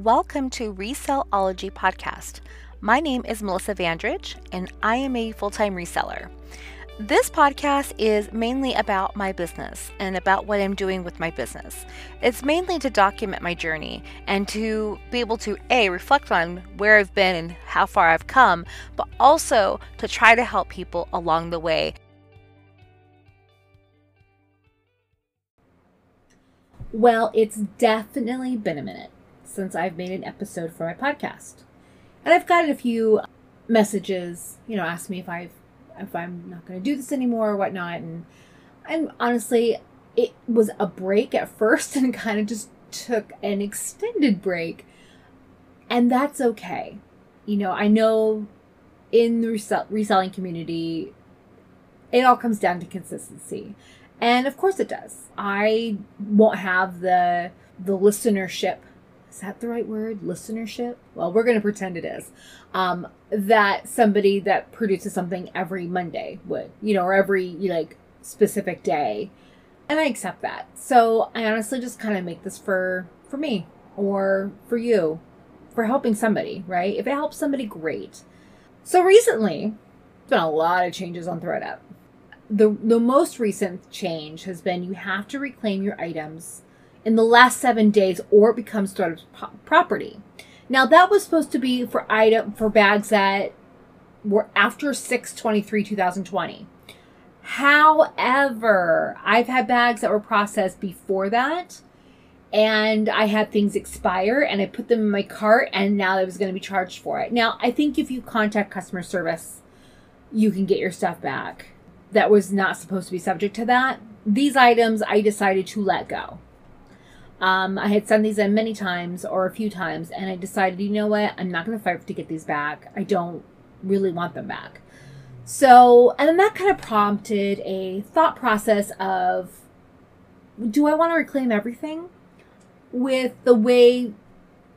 Welcome to Resellology Podcast. My name is Melissa Vandridge, and I am a full time reseller. This podcast is mainly about my business and about what I'm doing with my business. It's mainly to document my journey and to be able to A, reflect on where I've been and how far I've come, but also to try to help people along the way. Well, it's definitely been a minute since I've made an episode for my podcast. And I've gotten a few messages, you know, ask me if I've if I'm not going to do this anymore or whatnot. And and honestly, it was a break at first and kind of just took an extended break, and that's okay. You know, I know in the resell- reselling community, it all comes down to consistency. And of course it does. I won't have the the listenership is that the right word? Listenership? Well, we're going to pretend it is. Um, that somebody that produces something every Monday would, you know, or every like specific day. And I accept that. So I honestly just kind of make this for for me or for you, for helping somebody, right? If it helps somebody, great. So recently, there's been a lot of changes on ThredUp. The the most recent change has been you have to reclaim your items in the last seven days or it becomes ThredUp's property. Now that was supposed to be for item for bags that were after 623 2020. However, I've had bags that were processed before that and I had things expire and I put them in my cart and now I was going to be charged for it. Now, I think if you contact customer service, you can get your stuff back. That was not supposed to be subject to that. These items I decided to let go. Um, I had sent these in many times or a few times, and I decided, you know what, I'm not going to fight to get these back. I don't really want them back. So, and then that kind of prompted a thought process of do I want to reclaim everything? With the way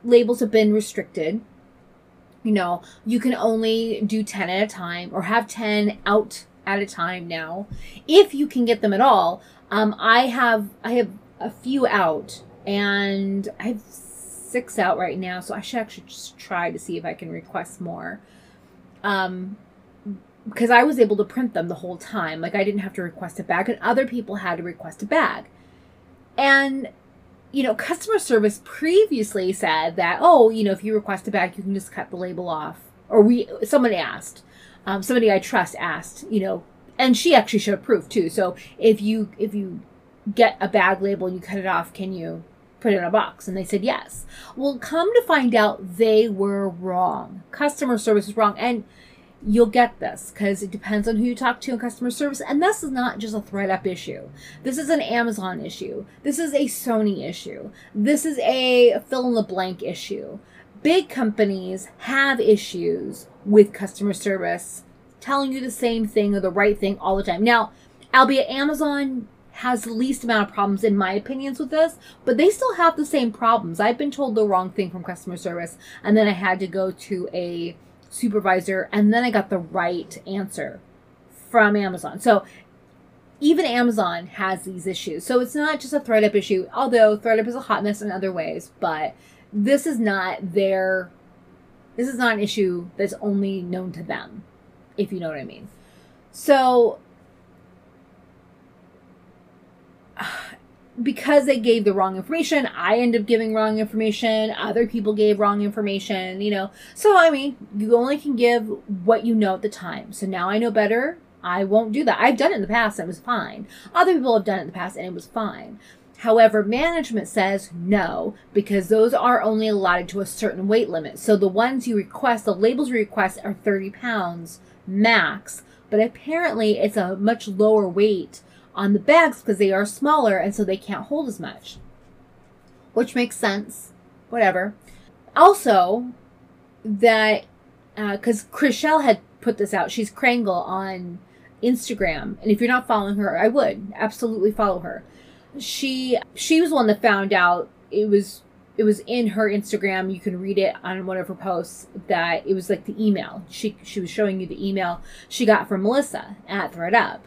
labels have been restricted, you know, you can only do 10 at a time or have 10 out at a time now if you can get them at all. Um, I have, I have a few out and I have six out right now, so I should actually just try to see if I can request more. Um, because I was able to print them the whole time. Like I didn't have to request a bag, and other people had to request a bag. And you know, customer service previously said that, oh, you know, if you request a bag, you can just cut the label off. Or we, somebody asked, um, somebody I trust asked, you know, and she actually showed proof too. So if you if you get a bag label and you cut it off, can you put it in a box? And they said yes. Well, come to find out they were wrong. Customer service is wrong. And you'll get this because it depends on who you talk to in customer service. And this is not just a ThredUp issue. This is an Amazon issue. This is a Sony issue. This is a fill in the blank issue. Big companies have issues with customer service telling you the same thing or the right thing all the time. Now, albeit Amazon has the least amount of problems in my opinions with this, but they still have the same problems. I've been told the wrong thing from customer service, and then I had to go to a supervisor, and then I got the right answer from Amazon. So even Amazon has these issues. So it's not just a ThredUp issue, although ThredUp is a hot mess in other ways, but this is not their this is not an issue that's only known to them, if you know what I mean. So because they gave the wrong information, I end up giving wrong information. Other people gave wrong information, you know. So, I mean, you only can give what you know at the time. So now I know better. I won't do that. I've done it in the past and it was fine. Other people have done it in the past and it was fine. However, management says no because those are only allotted to a certain weight limit. So the ones you request, the labels you request are 30 pounds max, but apparently it's a much lower weight on the bags because they are smaller and so they can't hold as much. Which makes sense. Whatever. Also, that because uh, Chriselle had put this out, she's Krangle on Instagram, and if you're not following her, I would absolutely follow her. She she was one that found out it was it was in her Instagram. You can read it on one of her posts that it was like the email. She she was showing you the email she got from Melissa at ThredUp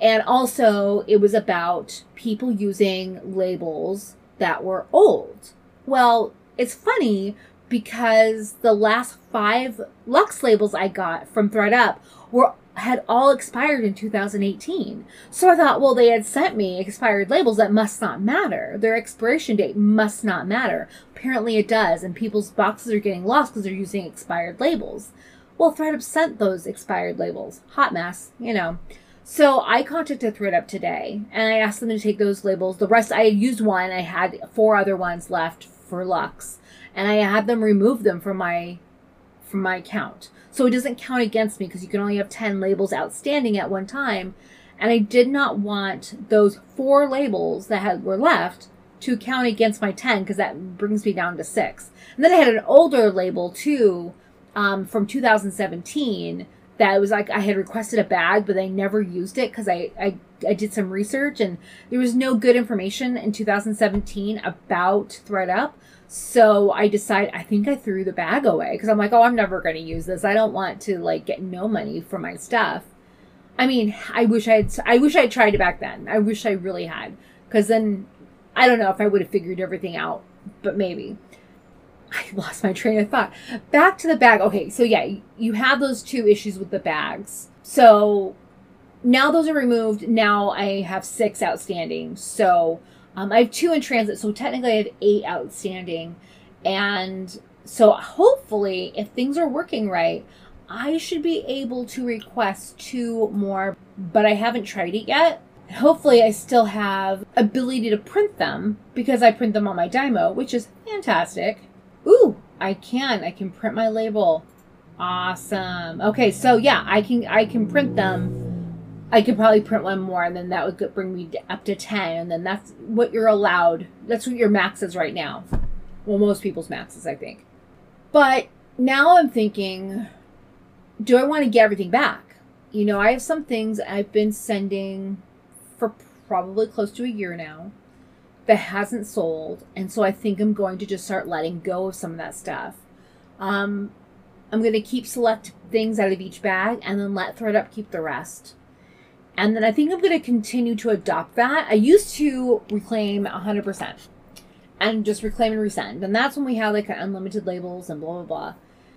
and also, it was about people using labels that were old. Well, it's funny because the last five Lux labels I got from ThredUp were had all expired in 2018. So I thought, well, they had sent me expired labels that must not matter. Their expiration date must not matter. Apparently it does, and people's boxes are getting lost because they're using expired labels. Well, ThredUp sent those expired labels. Hot mess, you know. So I contacted ThredUp today and I asked them to take those labels. The rest, I had used one. I had four other ones left for Lux, and I had them remove them from my from my account. So it doesn't count against me because you can only have 10 labels outstanding at one time. And I did not want those four labels that had were left to count against my 10 because that brings me down to six. And then I had an older label too um, from 2017 that was like I had requested a bag, but I never used it because I, I I did some research and there was no good information in 2017 about ThredUp. So I decided I think I threw the bag away because I'm like, oh, I'm never going to use this. I don't want to like get no money for my stuff. I mean, I wish I had. I wish I had tried it back then. I wish I really had because then I don't know if I would have figured everything out, but maybe. I lost my train of thought. Back to the bag. Okay, so yeah, you have those two issues with the bags. So now those are removed. Now I have six outstanding. So um, I have two in transit, so technically I have eight outstanding. And so hopefully, if things are working right, I should be able to request two more, but I haven't tried it yet. Hopefully, I still have ability to print them because I print them on my Dymo, which is fantastic. Ooh, I can. I can print my label. Awesome. Okay, so yeah, I can I can print them I could probably print one more, and then that would bring me up to 10, and then that's what you're allowed. That's what your max is right now. Well, most people's max is, I think. But now I'm thinking, do I want to get everything back? You know, I have some things I've been sending for probably close to a year now that hasn't sold, and so I think I'm going to just start letting go of some of that stuff. Um, I'm going to keep select things out of each bag and then let ThredUp keep the rest and then I think I'm going to continue to adopt that. I used to reclaim 100% and just reclaim and resend. And that's when we have like unlimited labels and blah, blah, blah.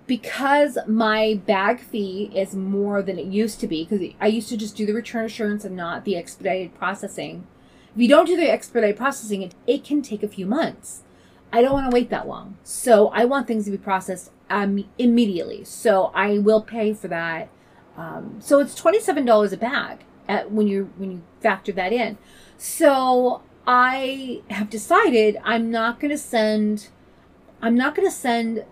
Because my bag fee is more than it used to be, because I used to just do the return assurance and not the expedited processing. If you don't do the expedited processing, it, it can take a few months. I don't want to wait that long. So I want things to be processed um, immediately. So I will pay for that. Um, so it's $27 a bag at when you when you factor that in. So I have decided I'm not going to send I'm not going to send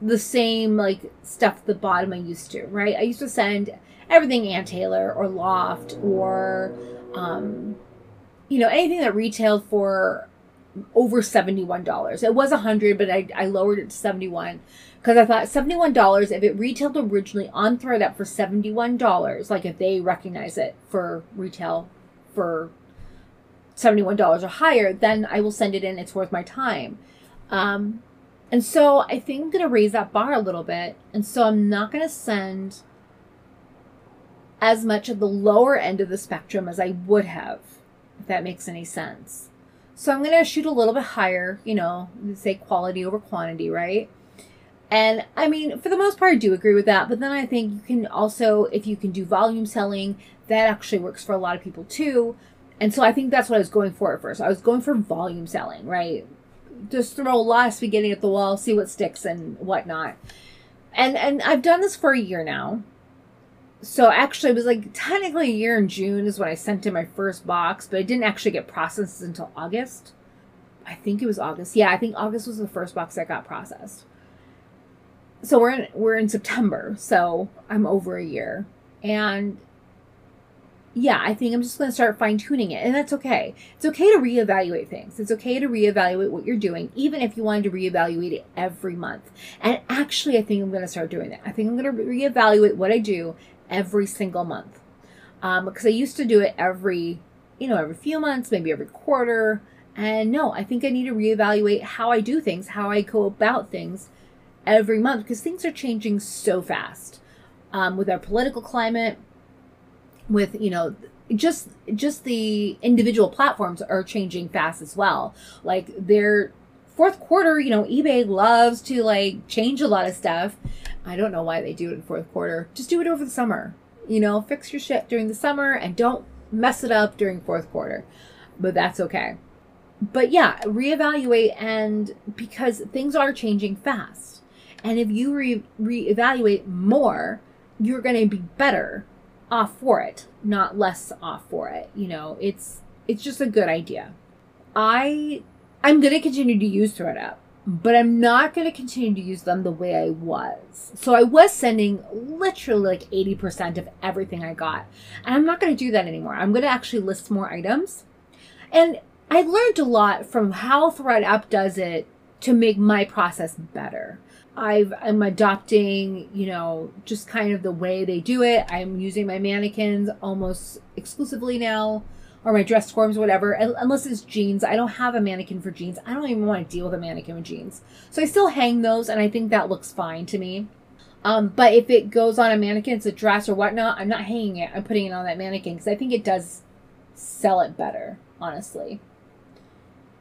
the same like stuff at the bottom I used to, right? I used to send everything Ann Taylor or Loft or um you know anything that retailed for over $71. It was 100 but I I lowered it to 71 because I thought $71, if it retailed originally on ThredUp for $71, like if they recognize it for retail for $71 or higher, then I will send it in. It's worth my time. Um, and so I think I'm going to raise that bar a little bit. And so I'm not going to send as much of the lower end of the spectrum as I would have, that makes any sense. So I'm going to shoot a little bit higher, you know, say quality over quantity, right? And I mean, for the most part, I do agree with that. But then I think you can also, if you can do volume selling, that actually works for a lot of people too. And so I think that's what I was going for at first. I was going for volume selling, right? Just throw a lot of spaghetti at the wall, see what sticks and whatnot. And and I've done this for a year now. So actually, it was like technically a year in June is when I sent in my first box, but it didn't actually get processed until August. I think it was August. Yeah, I think August was the first box that got processed so we're in we're in September, so I'm over a year. And yeah, I think I'm just going to start fine tuning it, and that's okay. It's okay to reevaluate things. It's okay to reevaluate what you're doing, even if you wanted to reevaluate it every month. And actually, I think I'm going to start doing that. I think I'm going to reevaluate what I do every single month, um, because I used to do it every, you know, every few months, maybe every quarter. And no, I think I need to reevaluate how I do things, how I go about things every month because things are changing so fast. Um, with our political climate with you know just just the individual platforms are changing fast as well. Like they're fourth quarter, you know, eBay loves to like change a lot of stuff. I don't know why they do it in fourth quarter. Just do it over the summer. You know, fix your shit during the summer and don't mess it up during fourth quarter. But that's okay. But yeah, reevaluate and because things are changing fast. And if you re- reevaluate more, you're going to be better off for it, not less off for it. You know, it's it's just a good idea. I I'm going to continue to use ThredUp, but I'm not going to continue to use them the way I was. So I was sending literally like 80% of everything I got. And I'm not going to do that anymore. I'm going to actually list more items. And I learned a lot from how ThredUp does it to make my process better. I've, I'm adopting, you know, just kind of the way they do it. I'm using my mannequins almost exclusively now or my dress forms, whatever, unless it's jeans. I don't have a mannequin for jeans. I don't even want to deal with a mannequin with jeans. So I still hang those, and I think that looks fine to me. Um, but if it goes on a mannequin, it's a dress or whatnot, I'm not hanging it. I'm putting it on that mannequin because I think it does sell it better, honestly.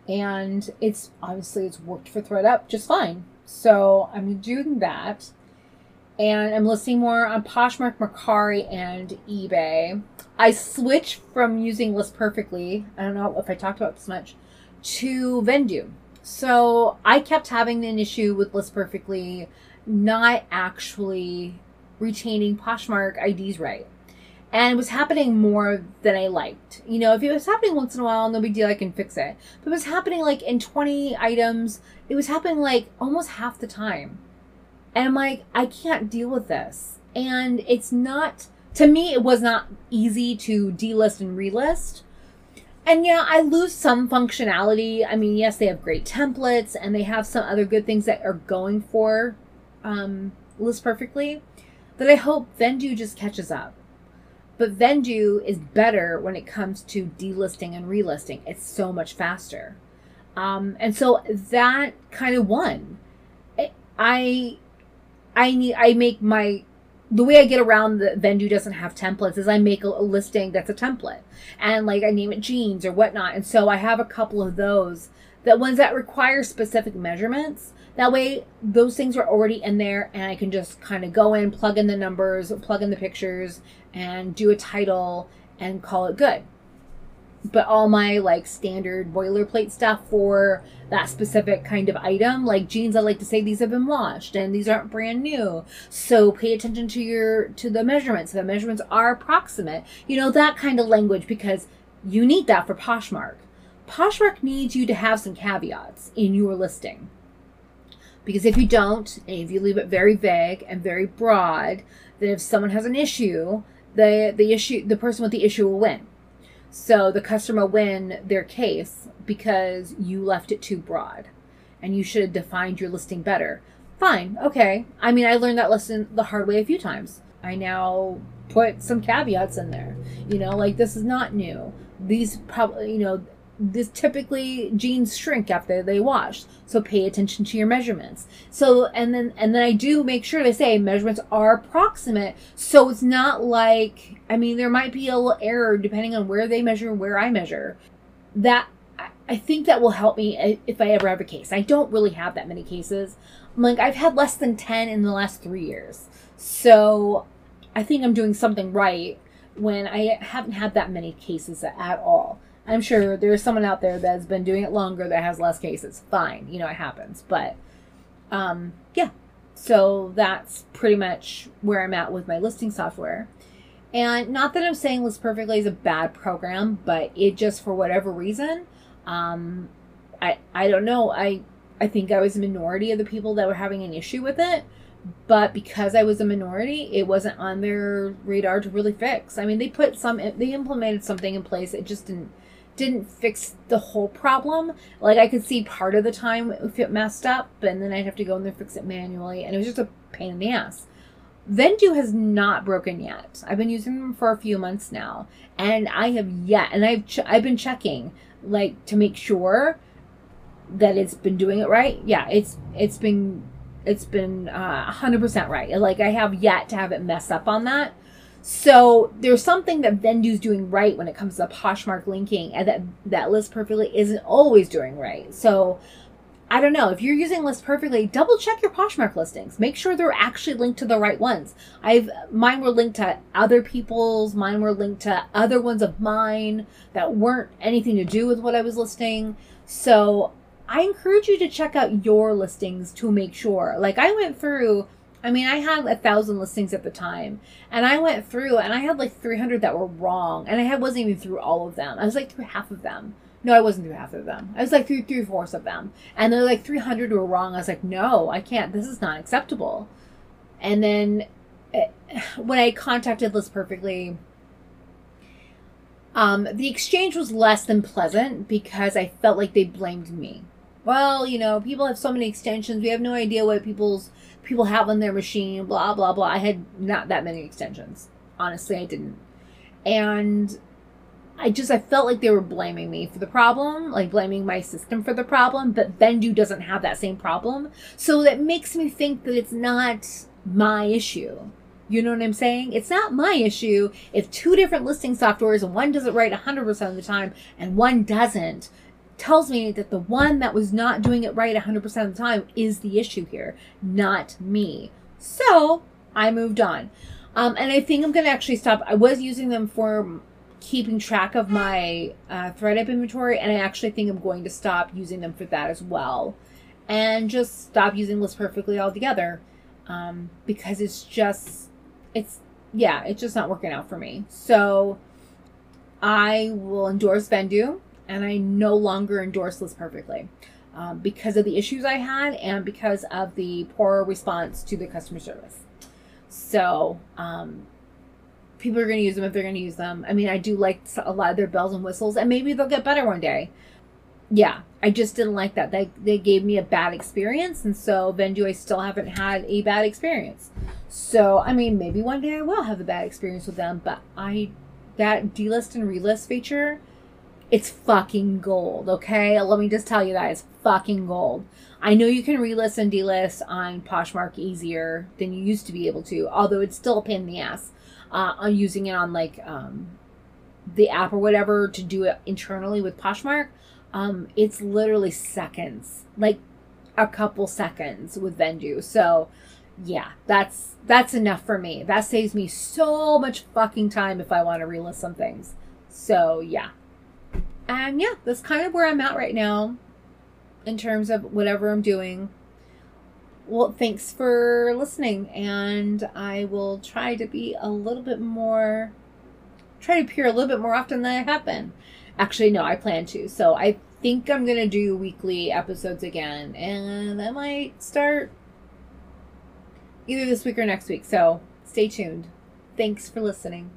And it's obviously it's worked for ThredUp just fine. So I'm doing that and I'm listing more on Poshmark, Mercari, and eBay. I switched from using List Perfectly, I don't know if I talked about this much, to Vendoo. So I kept having an issue with List Perfectly not actually retaining Poshmark IDs right. And it was happening more than I liked. You know, if it was happening once in a while, no big deal, I can fix it. But it was happening like in 20 items, it was happening like almost half the time. And I'm like, I can't deal with this. And it's not, to me, it was not easy to delist and relist. And yeah, I lose some functionality. I mean, yes, they have great templates and they have some other good things that are going for um, List Perfectly that I hope Vendoo just catches up. But Vendoo is better when it comes to delisting and relisting. It's so much faster. Um, and so that kind of won. I I need I make my the way I get around the Vendoo doesn't have templates is I make a, a, listing that's a template and like I name it jeans or whatnot. And so I have a couple of those that ones that require specific measurements. That way those things are already in there and I can just kind of go in, plug in the numbers, plug in the pictures and do a title and call it good but all my like standard boilerplate stuff for that specific kind of item like jeans i like to say these have been washed and these aren't brand new. So pay attention to your to the measurements. The measurements are approximate. You know that kind of language because you need that for poshmark. Poshmark needs you to have some caveats in your listing. Because if you don't and if you leave it very vague and very broad then if someone has an issue the the issue the person with the issue will win so the customer win their case because you left it too broad and you should have defined your listing better. Fine, okay. I mean, I learned that lesson the hard way a few times. I now put some caveats in there. You know, like this is not new. These probably, you know, this typically jeans shrink after they wash. So pay attention to your measurements. So and then and then i do make sure to say measurements are approximate. So it's not like i mean there might be a little error depending on where they measure where i measure. That i think that will help me if i ever have a case. I don't really have that many cases. I'm like i've had less than 10 in the last three years. So i think i'm doing something right when i haven't had that many cases at all I'm sure there's someone out there that's been doing it longer that has less cases. Fine, you know, it happens. But um, yeah, so that's pretty much where I'm at with my listing software. And not that I'm saying List Perfectly is a bad program, but it just for whatever reason, um, I I don't know. I I think I was a minority of the people that were having an issue with it but because I was a minority, it wasn't on their radar to really fix. I mean, they put some, they implemented something in place. It just didn't didn't fix the whole problem. Like I could see part of the time if it messed up, and then I'd have to go in there fix it manually, and it was just a pain in the ass. Vendoo has not broken yet. I've been using them for a few months now, and I have yet, and I've ch- I've been checking like to make sure that it's been doing it right. Yeah, it's it's been it's been uh, 100% right. Like I have yet to have it mess up on that. So there's something that Vendoo's doing right when it comes to Poshmark linking, and that that List Perfectly isn't always doing right. So I don't know. If you're using List Perfectly, double check your Poshmark listings. Make sure they're actually linked to the right ones. I've mine were linked to other people's, mine were linked to other ones of mine that weren't anything to do with what I was listing. So I encourage you to check out your listings to make sure. Like I went through I mean, I had a thousand listings at the time, and I went through and I had like 300 that were wrong, and I had, wasn't even through all of them. I was like through half of them. No, I wasn't through half of them. I was like through three fourths of them, and they're like 300 were wrong. I was like, no, I can't. This is not acceptable. And then eh, when I contacted List Perfectly, um, the exchange was less than pleasant because I felt like they blamed me. Well, you know, people have so many extensions. We have no idea what people's people have on their machine, blah, blah, blah. I had not that many extensions. Honestly, I didn't. And I just, I felt like they were blaming me for the problem, like blaming my system for the problem, but Vendoo doesn't have that same problem. So that makes me think that it's not my issue. You know what I'm saying? It's not my issue if two different listing softwares and one does it right 100% of the time and one doesn't tells me that the one that was not doing it right 100% of the time is the issue here, not me. So I moved on. Um, and I think I'm going to actually stop. I was using them for keeping track of my uh, ThredUp inventory, and I actually think I'm going to stop using them for that as well. And just stop using List Perfectly altogether. Um, because it's just, it's, yeah, it's just not working out for me. So I will endorse Vendoo and I no longer endorse List Perfectly um, because of the issues I had and because of the poor response to the customer service. So, um, people are going to use them if they're going to use them. I mean, I do like a lot of their bells and whistles, and maybe they'll get better one day. Yeah, I just didn't like that. They they gave me a bad experience, and so Vendoo, I still haven't had a bad experience. So, I mean, maybe one day I will have a bad experience with them, but I that delist and relist feature it's fucking gold, okay? Let me just tell you that it's fucking gold. I know you can relist and delist on Poshmark easier than you used to be able to, although it's still a pain in the ass uh, on using it on like um, the app or whatever to do it internally with Poshmark. Um, it's literally seconds, like a couple seconds with Vendoo. So yeah, that's that's enough for me. That saves me so much fucking time if I want to relist some things. So yeah, and yeah, that's kind of where I'm at right now in terms of whatever I'm doing. Well, thanks for listening, and I will try to be a little bit more, try to appear a little bit more often than I have been. Actually, no, I plan to. So I think I'm going to do weekly episodes again, and I might start either this week or next week. So stay tuned. Thanks for listening.